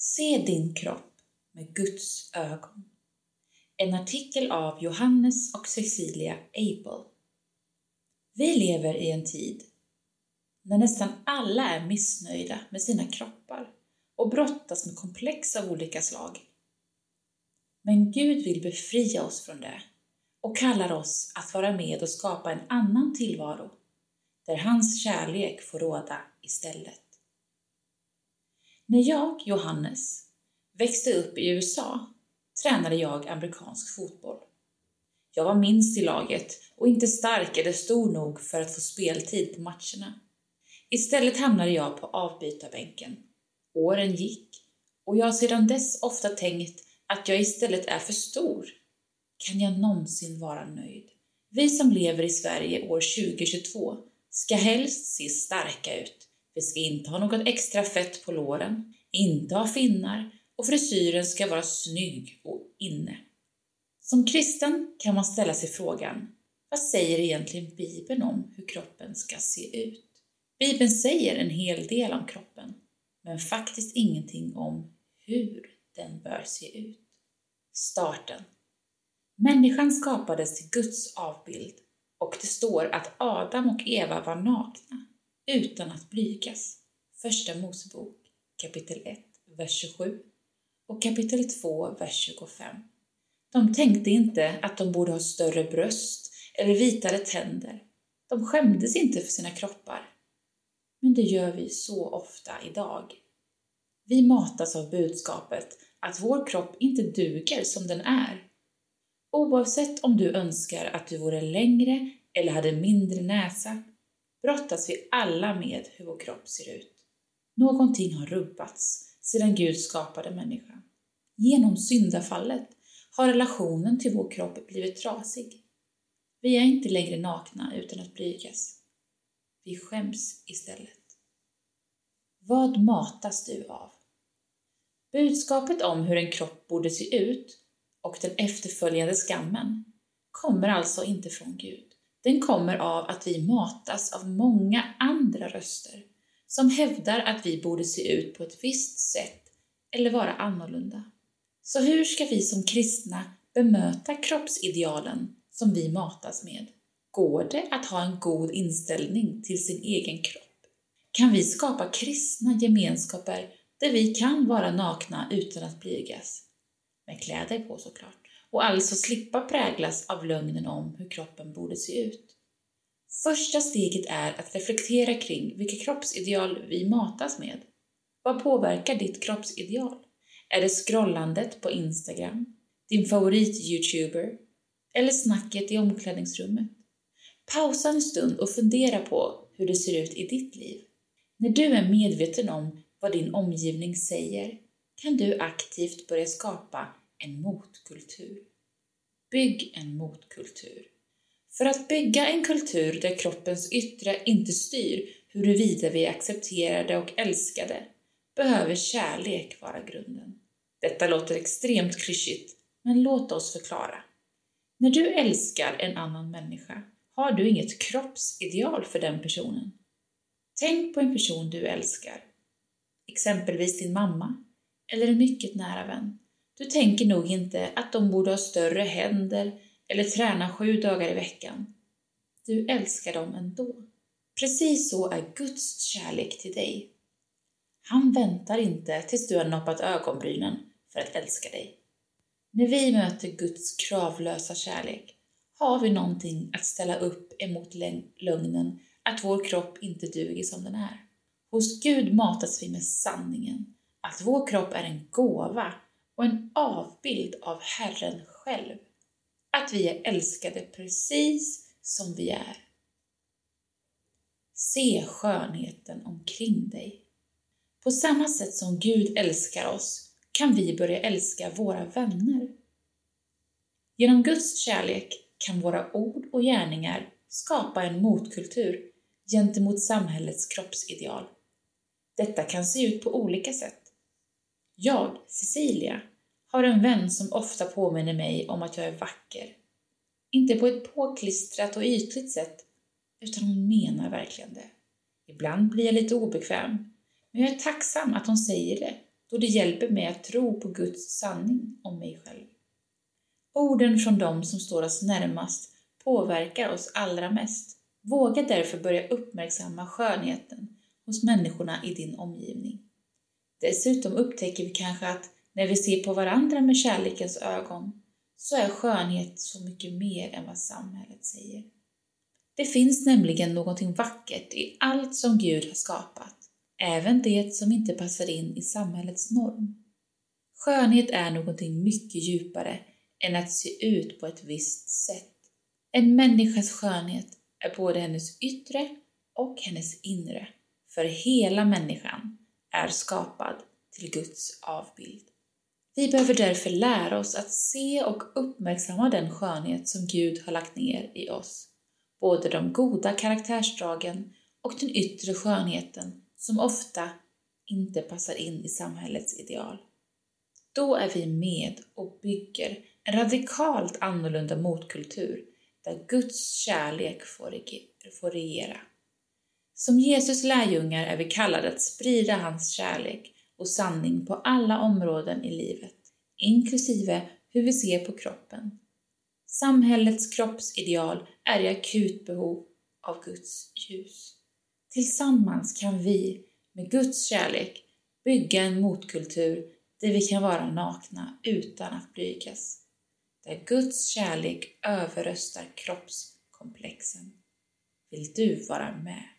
Se din kropp med Guds ögon. En artikel av Johannes och Cecilia Abel. Vi lever i en tid när nästan alla är missnöjda med sina kroppar och brottas med komplex av olika slag. Men Gud vill befria oss från det och kallar oss att vara med och skapa en annan tillvaro där hans kärlek får råda istället. När jag, Johannes, växte upp i USA tränade jag amerikansk fotboll. Jag var minst i laget och inte stark eller stor nog för att få speltid på matcherna. Istället hamnade jag på avbytarbänken. Åren gick och jag har sedan dess ofta tänkt att jag istället är för stor. Kan jag någonsin vara nöjd? Vi som lever i Sverige år 2022 ska helst se starka ut. Vi ska inte ha något extra fett på låren, inte ha finnar och frisyren ska vara snygg och inne. Som kristen kan man ställa sig frågan, vad säger egentligen Bibeln om hur kroppen ska se ut? Bibeln säger en hel del om kroppen, men faktiskt ingenting om hur den bör se ut. Starten. Människan skapades till Guds avbild och det står att Adam och Eva var nakna utan att blygas. Första Mosebok kapitel 1, vers 27 och kapitel 2, vers 25. De tänkte inte att de borde ha större bröst eller vitare tänder. De skämdes inte för sina kroppar. Men det gör vi så ofta idag. Vi matas av budskapet att vår kropp inte duger som den är. Oavsett om du önskar att du vore längre eller hade mindre näsa brottas vi alla med hur vår kropp ser ut. Någonting har rubbats sedan Gud skapade människan. Genom syndafallet har relationen till vår kropp blivit trasig. Vi är inte längre nakna utan att blygas. Vi skäms istället. Vad matas du av? Budskapet om hur en kropp borde se ut och den efterföljande skammen kommer alltså inte från Gud. Den kommer av att vi matas av många andra röster som hävdar att vi borde se ut på ett visst sätt eller vara annorlunda. Så hur ska vi som kristna bemöta kroppsidealen som vi matas med? Går det att ha en god inställning till sin egen kropp? Kan vi skapa kristna gemenskaper där vi kan vara nakna utan att blygas? Med kläder på såklart, och alltså slippa präglas av lögnen om hur kroppen borde se ut. Första steget är att reflektera kring vilka kroppsideal vi matas med. Vad påverkar ditt kroppsideal? Är det scrollandet på Instagram, din favorit-youtuber eller snacket i omklädningsrummet? Pausa en stund och fundera på hur det ser ut i ditt liv. När du är medveten om vad din omgivning säger kan du aktivt börja skapa en motkultur. Bygg en motkultur. För att bygga en kultur där kroppens yttre inte styr huruvida vi är accepterade och älskade behöver kärlek vara grunden. Detta låter extremt klyschigt, men låt oss förklara. När du älskar en annan människa har du inget kroppsideal för den personen. Tänk på en person du älskar, exempelvis din mamma eller en mycket nära vän. Du tänker nog inte att de borde ha större händer eller träna sju dagar i veckan. Du älskar dem ändå. Precis så är Guds kärlek till dig. Han väntar inte tills du har noppat ögonbrynen för att älska dig. När vi möter Guds kravlösa kärlek har vi någonting att ställa upp emot lögnen att vår kropp inte duger som den är. Hos Gud matas vi med sanningen, att vår kropp är en gåva och en avbild av Herren själv. Att vi är älskade precis som vi är. Se skönheten omkring dig. På samma sätt som Gud älskar oss kan vi börja älska våra vänner. Genom Guds kärlek kan våra ord och gärningar skapa en motkultur gentemot samhällets kroppsideal. Detta kan se ut på olika sätt. Jag, Cecilia, har en vän som ofta påminner mig om att jag är vacker. Inte på ett påklistrat och ytligt sätt, utan hon menar verkligen det. Ibland blir jag lite obekväm, men jag är tacksam att hon säger det då det hjälper mig att tro på Guds sanning om mig själv. Orden från dem som står oss närmast påverkar oss allra mest. Våga därför börja uppmärksamma skönheten hos människorna i din omgivning. Dessutom upptäcker vi kanske att när vi ser på varandra med kärlekens ögon så är skönhet så mycket mer än vad samhället säger. Det finns nämligen någonting vackert i allt som Gud har skapat, även det som inte passar in i samhällets norm. Skönhet är någonting mycket djupare än att se ut på ett visst sätt. En människas skönhet är både hennes yttre och hennes inre, för hela människan är skapad till Guds avbild. Vi behöver därför lära oss att se och uppmärksamma den skönhet som Gud har lagt ner i oss, både de goda karaktärsdragen och den yttre skönheten som ofta inte passar in i samhällets ideal. Då är vi med och bygger en radikalt annorlunda motkultur där Guds kärlek får regera. Som Jesus lärjungar är vi kallade att sprida hans kärlek och sanning på alla områden i livet, inklusive hur vi ser på kroppen. Samhällets kroppsideal är i akut behov av Guds ljus. Tillsammans kan vi, med Guds kärlek, bygga en motkultur där vi kan vara nakna utan att blygas. Där Guds kärlek överröstar kroppskomplexen. Vill du vara med?